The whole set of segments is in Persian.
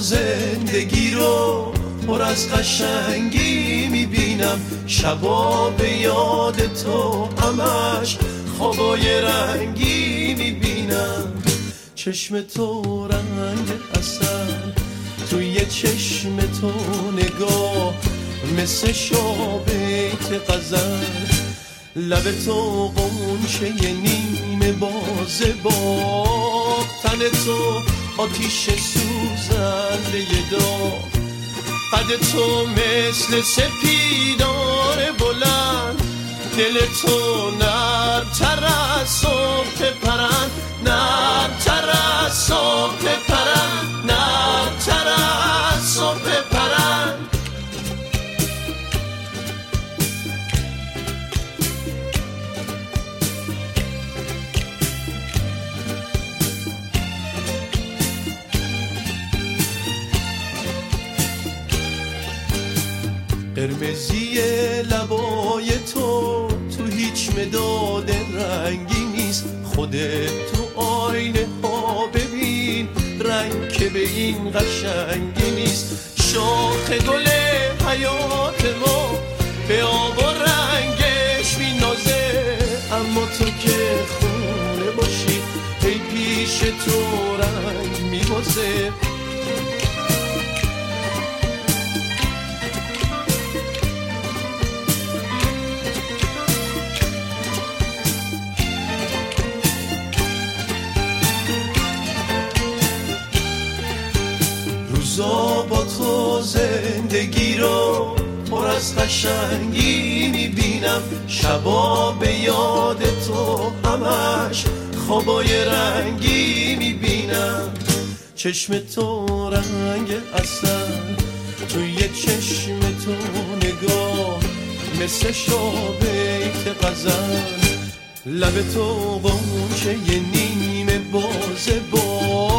زندگی رو پر از قشنگی می‌بینم. شبا به یاد تو همش خوابای رنگی می‌بینم. چشم تو رنگ اصل توی چشم تو نگاه مثل شابیت قزل لب تو قنچه نیم بازه با تن تو آتیش سوزنده داغ قد تو مثل سپیدار بلند. دل تو نرمتر از صبح. لبای تو تو هیچ مداد رنگی نیست. خودت تو آینه ها ببین رنگ که به این قشنگی نیست. شاخ گل حیات ما به آب و رنگش نازه اما تو که خونه باشی ای پیش تو رنگ میبازه. تو زندگی رو پر از قشنگی می‌بینم. شبا به یاد تو همش خوابای رنگی می‌بینم. چشم تو رنگ اصل توی چشم تو نگاه مثل شابیت غزل. لب تو قنچه نیمه بازه با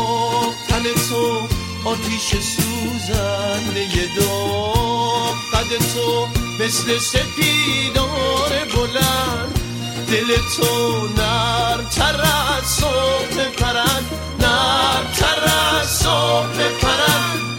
تن تو آتیش سوزنده داغ قد تو مثل سپیدار بلند. دل تو نرمتر از صبح پرند. نرمتر از صبح پرند.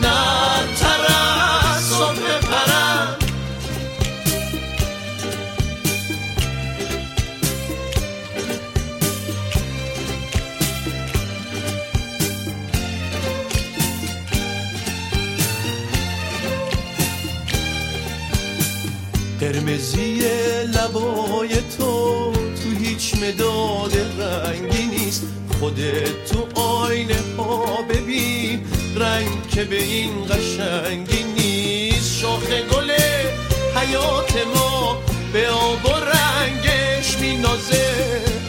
قرمزی لبای تو تو هیچ مداد رنگی نیست. خودت تو آینه ها ببین رنگ که به این قشنگی نیست. شاخ گل حیات ما به آب و رنگش مینازه.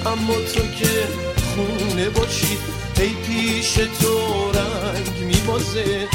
اما تو که خونه باشی ای پیش تو رنگ میبازه.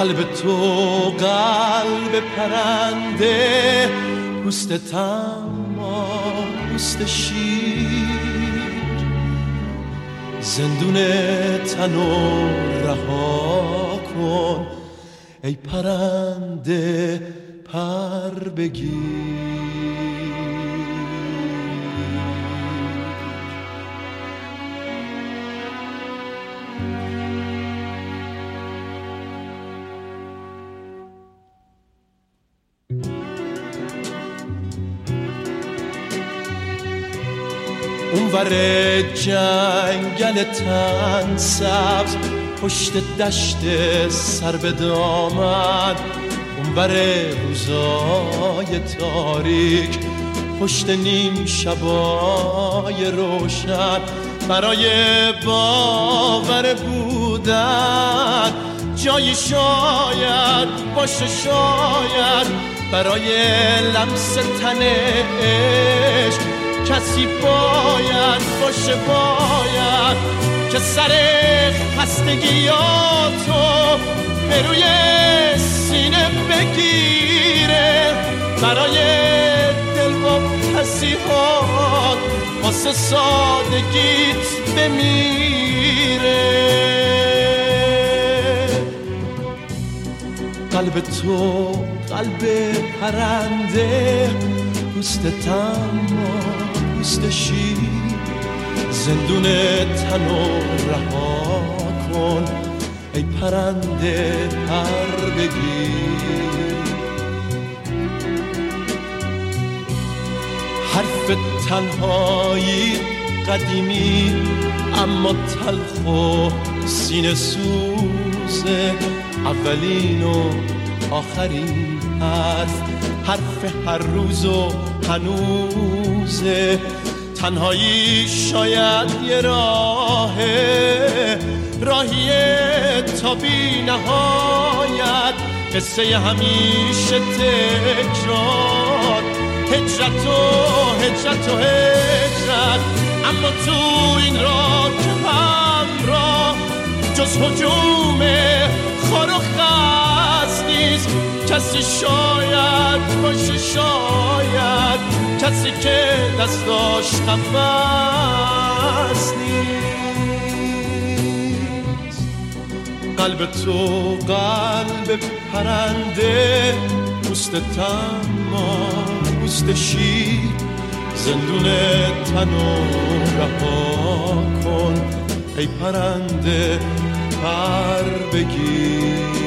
قلب تو قلب پرنده پوست تما پوست شیر. زندون تنو رها کن ای پرنده پر بگیر. اونور جنگل تن سبز پشت دشت سر به دامن. اونور روزای تاریک پشت نیم شبای روشن. برای باور بودن جای شاید باشه شاید. برای لمس تنش کسی باید باشه باید که سر خستگیاتو به روی سینه بگیره. برای دل با پسیحات واسه سادگیت بمیره. قلب تو قلب پرنده پوست تما پوست شیر زندون تنو رها کن. ای پرنده پر بگیر حرف تنهایی قدیمی اما تلخ و سینه سوزه اولین و آخرین حرف. حرف هر روز و هنوزه تنهایی شاید یه راه راهی تا بی نهایت. قصه همیشه تکرار. هجرت و هجرت و هجرت. اما تو این راه که همراه جز حجوم خار و خست نیست. کسی شاید باشه شاید. کسی که دستاش قفص نیست. قلب تو قلب پرنده پوست تما پوست شیر. زندون تنو رها کن. ای پرنده پر بگیر.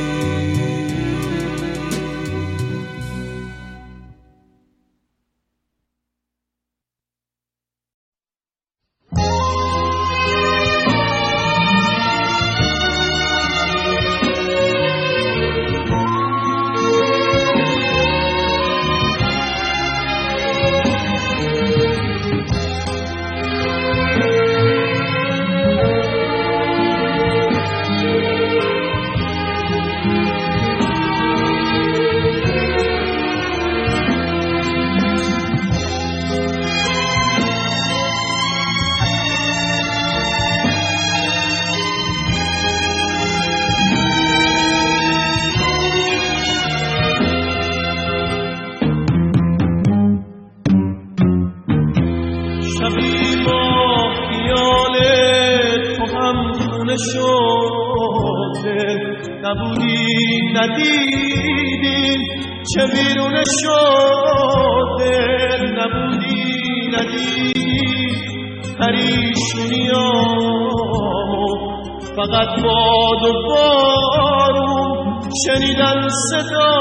فقط باد و بارون شنیدن صدا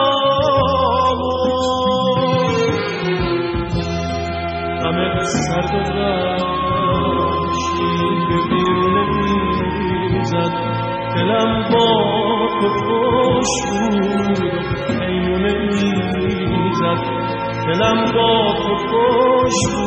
همه سرد و وحشی به بیرون میریزد. دلم خوش بود.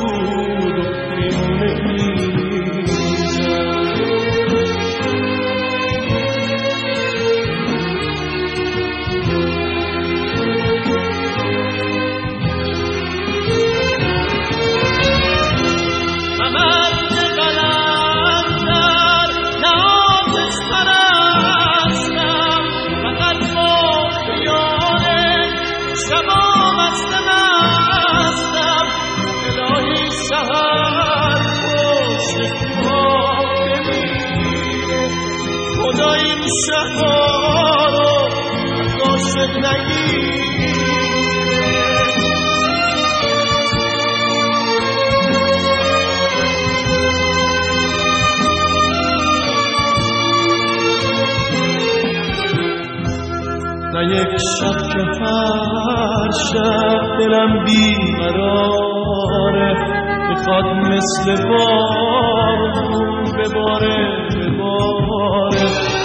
شهر رو عاشق نگیره نه یک شب که هر شب دلم بیقراره می‌خواد مثل بارون بباره بباره.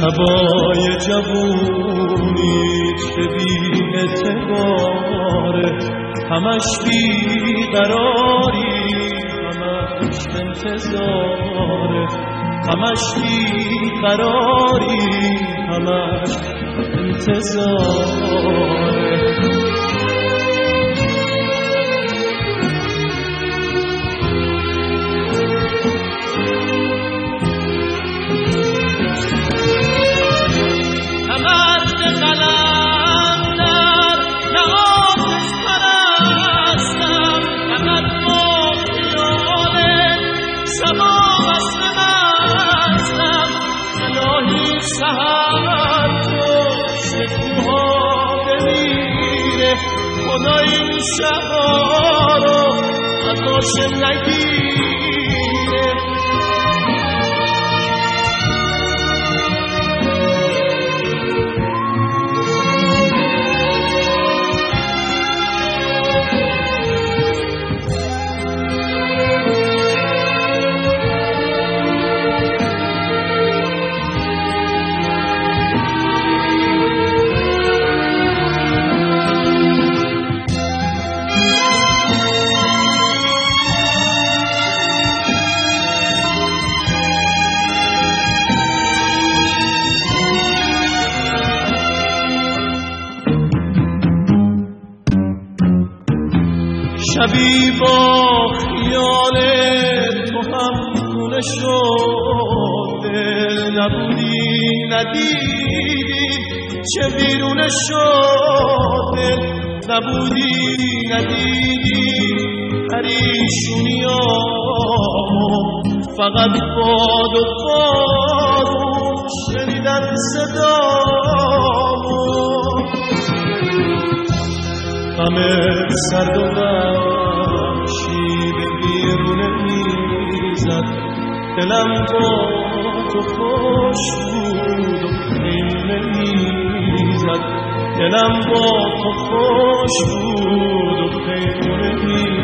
شبای جوونی که بی اعتباره همش بی قراری همش انتظاره همش قراری همش انتظاره شبا رو. از شبی با خیال تو هم خونه شد نبودی ندیدی چه بیرون شد نبودی ندیدی پریشونی فقط باد و بارون شنیدن صدامو همه سرد و دلم با تو خوش بود و می‌زد دلم با تو خوش بود و خیلی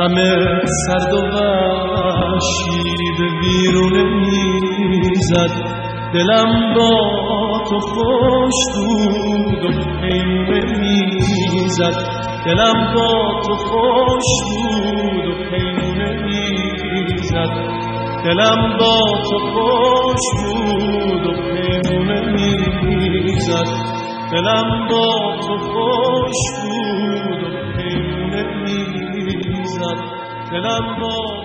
غم سرد و وحشی به بیرون می‌زد. دلم با تو خوش بود و خیمه می‌زد. دلم با تو خوش بود و خیمه می‌زد. دلم با تو خوش بود و خیمه می‌زد. دلم با تو خوش دلم با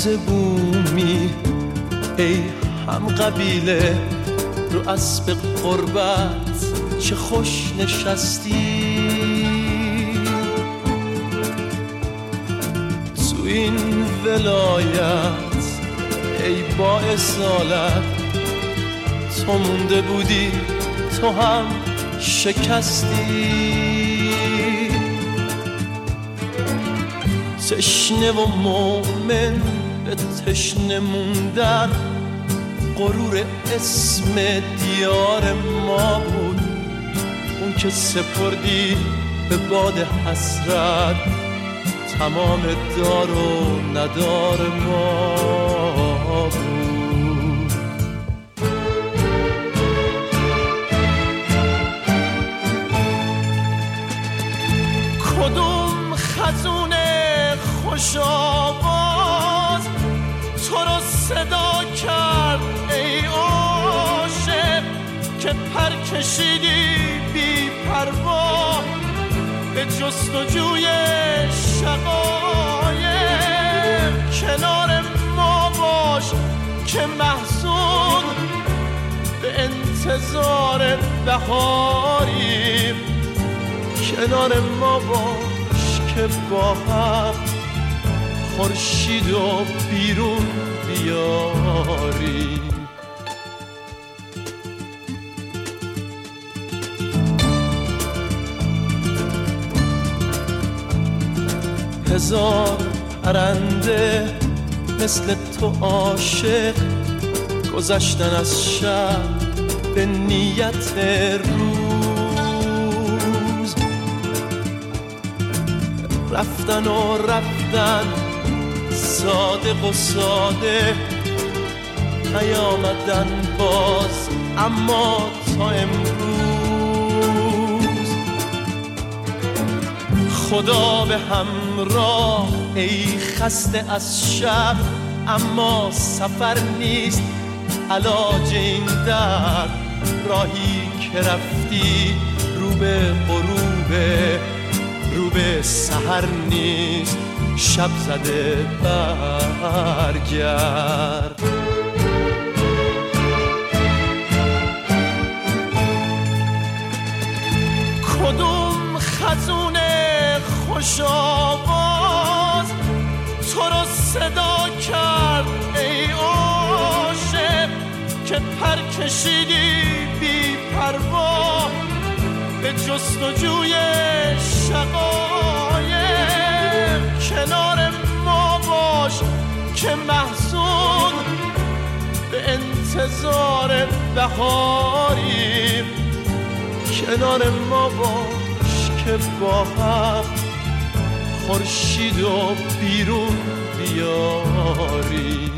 عزیز بومی ای هم قبیله رو اسب قربت چه خوش نشستی. تو این ولایت ای با اصالت تو مونده بودی تو هم شکستی. تشنه و مؤمن به تشنه موندن غرور اسم دیار ما بود. اون که سپردی به باد حسرت تمام دار و ندار ما بود. کدوم خزون خوش رو صدا کرد ای عاشق که پر کشیدی بی پروا. به جستجوی شقایق کنار ما باش که محسود به انتظار بهاریم. کنار ما باش که با هم خورشید و بیرون بیاری. هزار پرنده مثل تو عاشق گذشتن از شب به نیت روز. رفتن و رفتن صادق و ساده نیامدن باز اما تا امروز. خدا به همراه ای خسته از شب اما سفر نیست. علاج این درد راهی که رفتی رو به غروبه رو به سهر نیست. شب زده برگرد. کدوم خزون خوش آواز تو رو صدا کرد ای عاشق که پر کشیدی بی پروا به جستجوی شقایق کنار ما باش که محسود به انتظار بهاریم. کنار ما باش که با هم خورشید و بیرون بیاریم.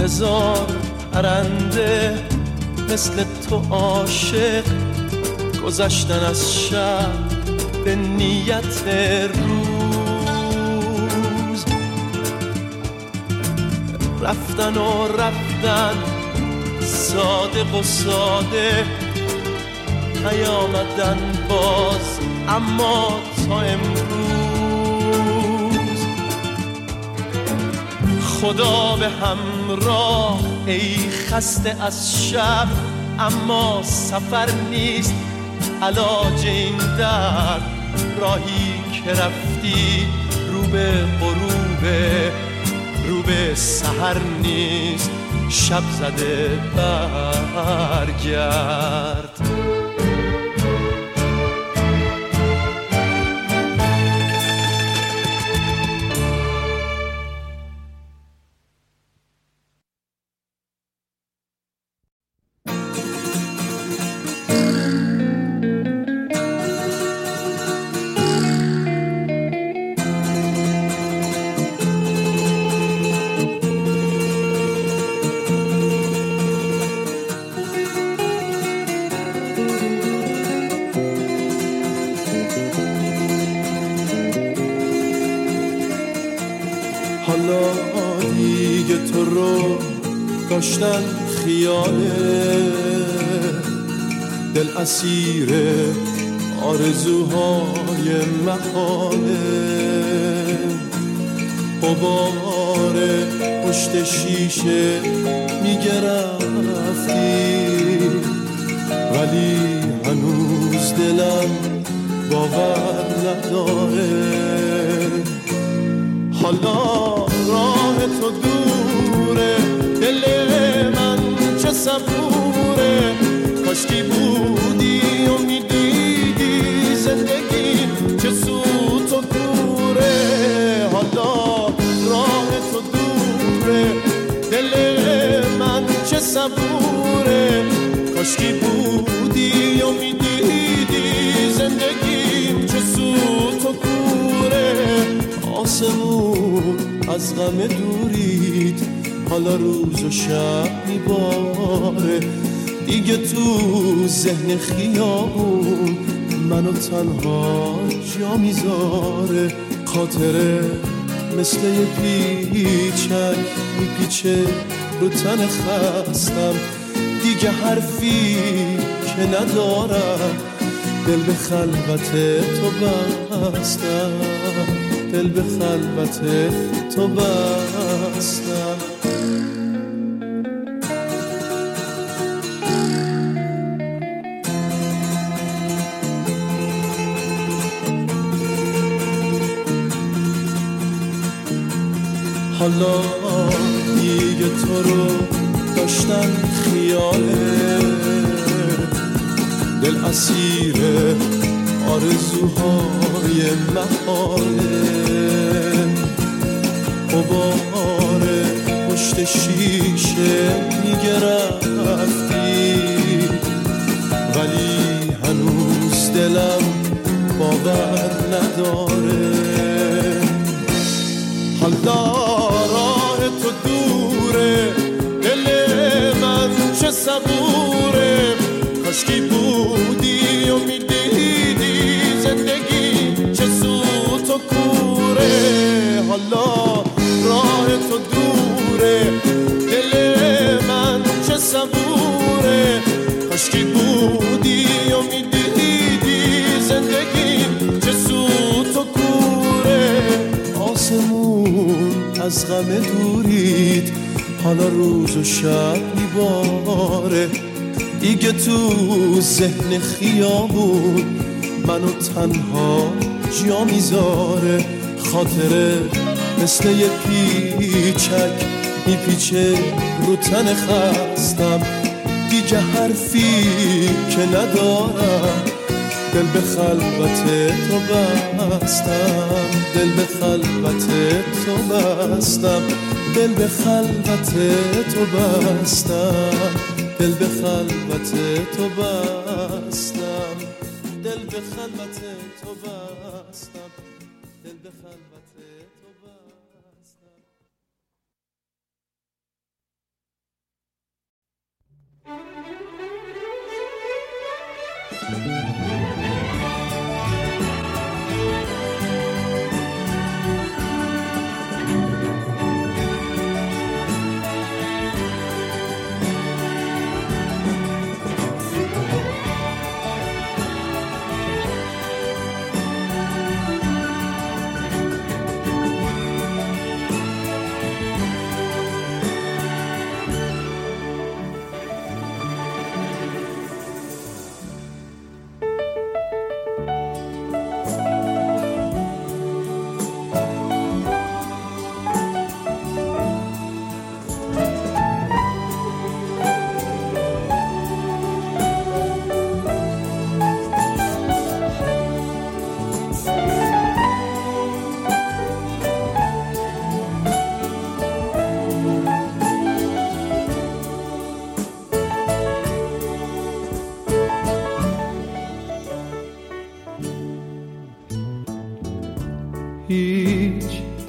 هزار پرنده مثل تو عاشق گذشتن از شب به نیت روز. رفتن و رفتن صادق و ساده نیامدن باز اما تا امروز. خدا به همراه ای خسته از شب اما سفر نیست. علاج این درد راهی که رفتی رو به غروبه رو به سهر نیست. شب زده برگرد. داشتن خیاله دل اسیر آرزوهای محاله قبار پشت شیشه می‌گرفتی ولی هنوز دلم باور نداره. حالا راه تو دوره. دل من چه صبوره. کاشکی بودی و می‌دیدی زندگی چه سوت و دوره. حالا راه تو دوره. دل من چه صبوره. کاشکی بودی و می‌دیدی زندگی چه سوت و کوره آسمون از غم دورید حالا روز و شب میباره. دیگه تو ذهن خیابون منو تنها جا می‌ذاره. خاطره مثل یه پیچک میپیچه رو تن خستم. دیگه حرفی که ندارم دل به خلوت تو بستم. دل به خلوت تو بستم. آرزوهای محاله کاشکی بودی و می‌دیدی زندگی چه سوت و کوره. آسمون از غم دورید حالا روز و شب میباره. دیگه تو ذهن خیابون منو تنها جا می‌ذاره. خاطره مثل یه پیچک میپیچه رو تن خستم. دیگه حرفی که ندارم دل به خلوت تو بستم. دل به خلوت تو بستم. دل به خلوت تو بستم. دل به خلوت تو بستم. دل به خلوت تو بستم.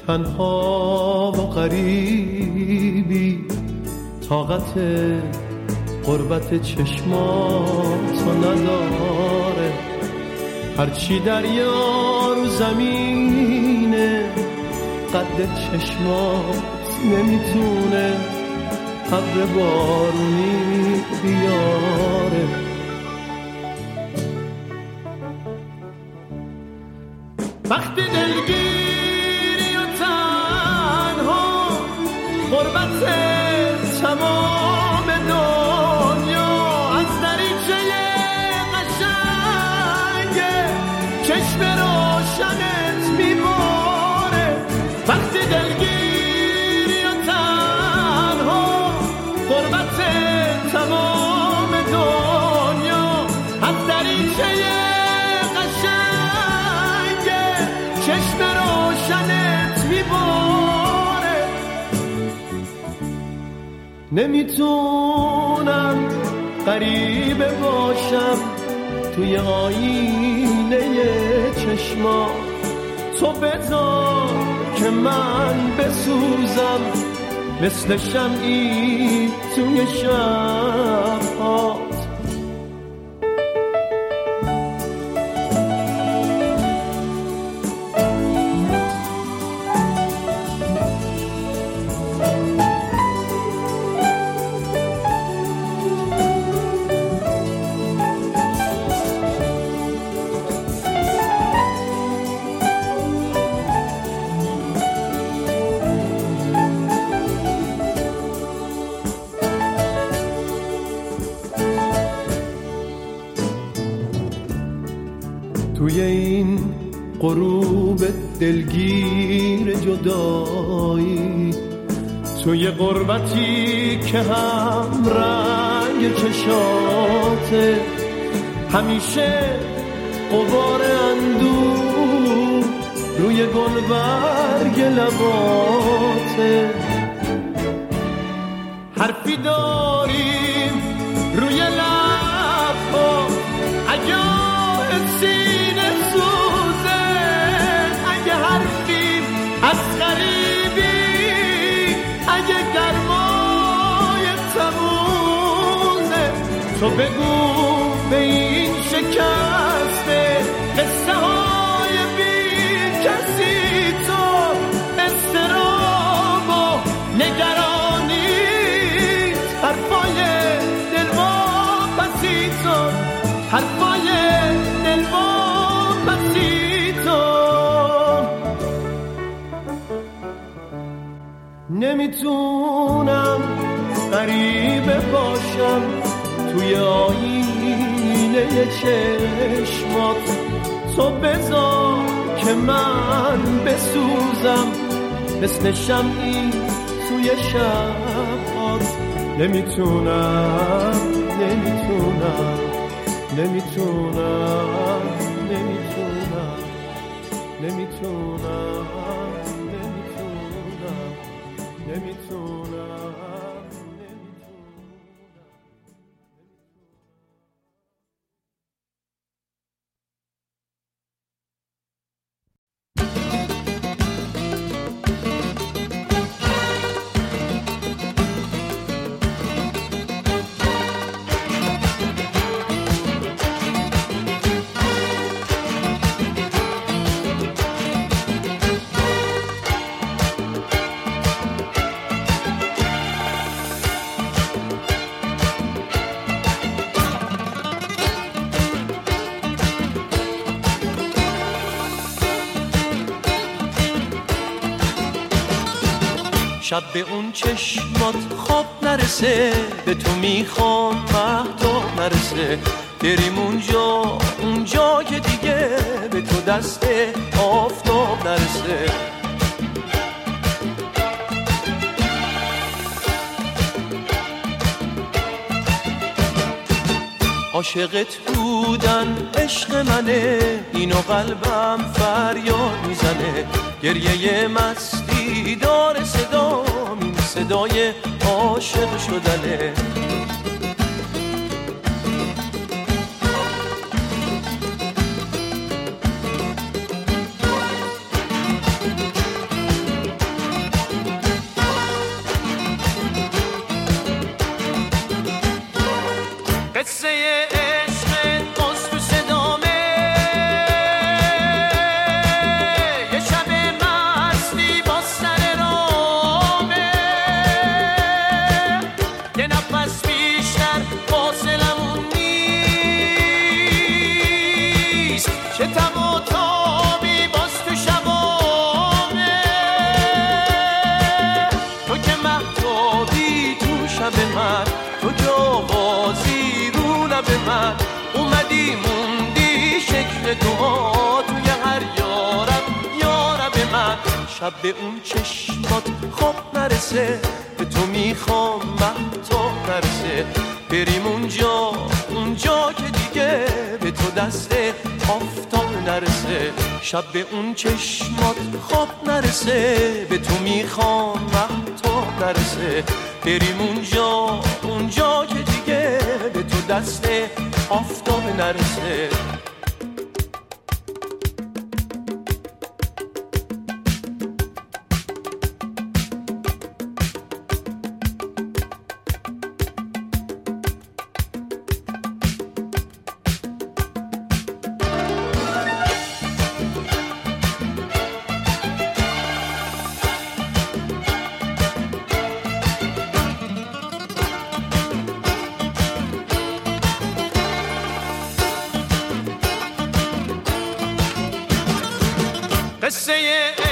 تنها و غریبی طاقت قربت چشماتو نداره. هرچی دریا رو زمینه قد چشمات نمی‌تونه ابر بارونی بیاره. نمی‌تونم غریبه باشم توی آینه چشما. تو بذار که من بسوزم مثل شمعی توی شبهات جدایی توی غربتی که هم رنگ چشاته همیشه قبار اندو روی گلبرگ لباته. حرفی داریم روی لبها نمی‌تونم غریبه باشم توی آینه چشمات. تو بذار که من بسوزم مثل شمعی توی شبات نمی‌تونم نمی‌تونم نمی‌تونم نمی‌تونم نمی‌تونم. نمی‌تونم شب به اون چشمات خواب نرسه به تو می‌خوام مهتاب نرسه. بریم اونجا اونجا که دیگه به تو دست آفتاب نرسه. عاشقت بودن عشق منه اینو قلبم فریاد می‌زنه. گریه مستی داره صدا صدای عاشق شدنه. شب به اون چشمات خواب نرسه به تو می‌خوام محتا نرسه. بریم اونجا اونجا که دیگه به تو دست آفتاب نرسه. شب به اون چشمات خواب نرسه به تو می‌خوام محتا نرسه. بریم اونجا اونجا که دیگه به تو دست آفتاب نرسه. Essayez,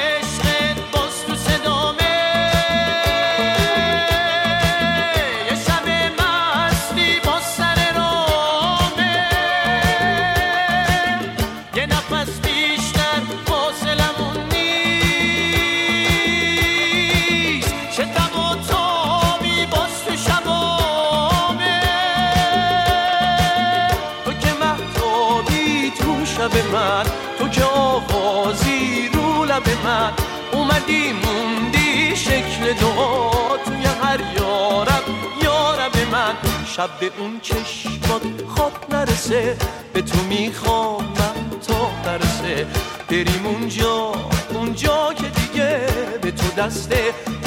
شب به اون چشمات خواب نرسه به تو می‌خوام من تا نرسه. بریم اونجا اونجا که دیگه به تو دست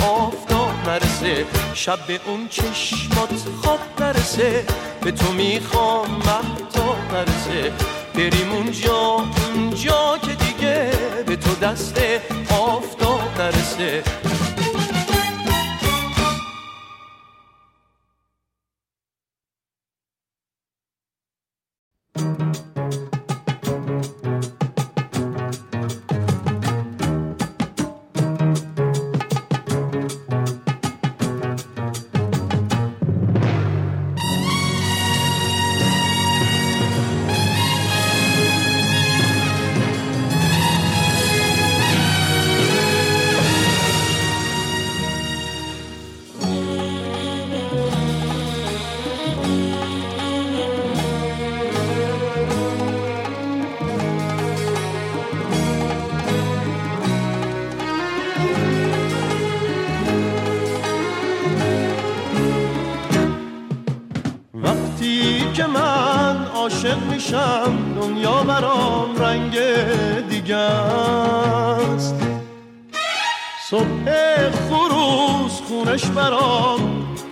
آفتاب نرسه. شب به اون چشمات خواب نرسه به تو می‌خوام من تا نرسه. بریم اونجا اونجا که دیگه به تو دست آفتاب نرسه.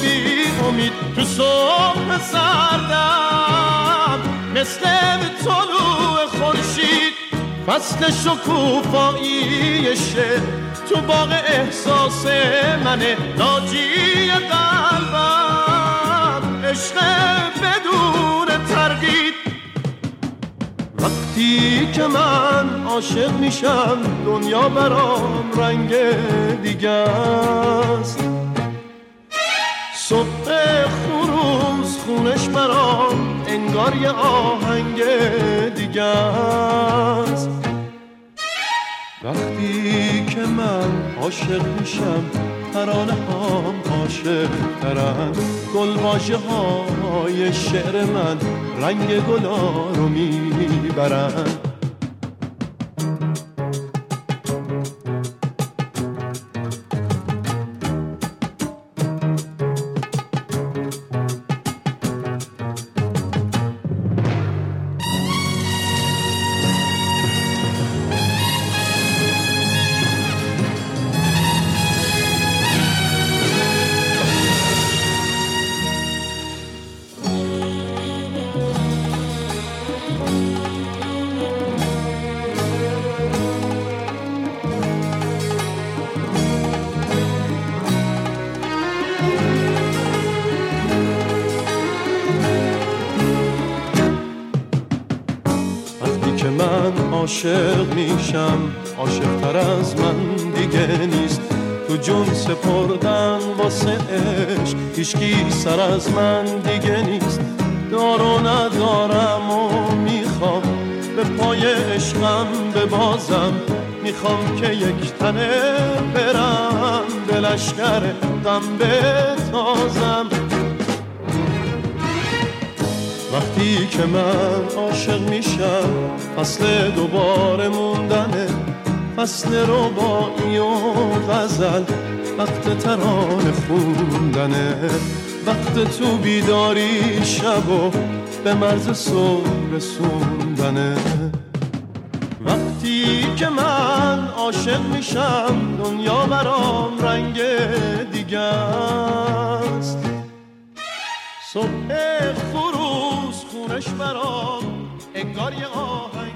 بی امید تو صبح سردم مثل طلوع خورشید فصل شکوفایی شه. تو باغ احساس منه ناجی قلبم عشق بدون تردید. وقتی که من عاشق میشم دنیا برام رنگ دیگه است خروز خونش برام انگار یه آهنگ دیگه است وقتی که من عاشق میشم ترانه هم عاشق ترن گل های شعر من رنگ گلا رو می‌برن عاشق میشم عاشق تر از من دیگه نیست. تو جون سپردن واسه عشق هیچکی سر از من دیگه نیست. دارو ندارم و می‌خوام به پای عشقم ببازم. می‌خوام که یک تنه برم به لشکر غم بتازم. وقتی که من عاشق میشم فصل دوباره موندنه. فصل ربایی و غزل وقت تران خوندنه. وقت تو بیداری شب و به مرز صبح رسوندنه. وقتی که من عاشق میشم دنیا برام رنگ دیگه است. صبح خروز خونش برام انگار یه آهنگ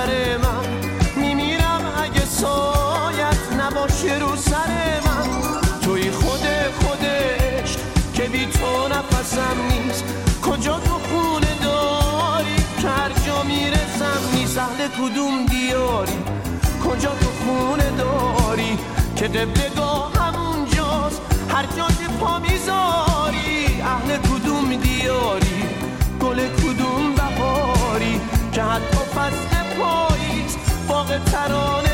سفر من. میمیرم اگه سایت نباشه رو سر من. توی خود خودش که بی تو نفسم نیست. کجا تو خونه داری که هر جا می‌رسم نیست؟ اهل کدوم دیاری؟ کجا تو خونه داری که قبلگاه همونجاست هر جا که پا می‌ذاری اهل کدوم دیاری؟ گل کدوم بهاری که حتی فصل ترانه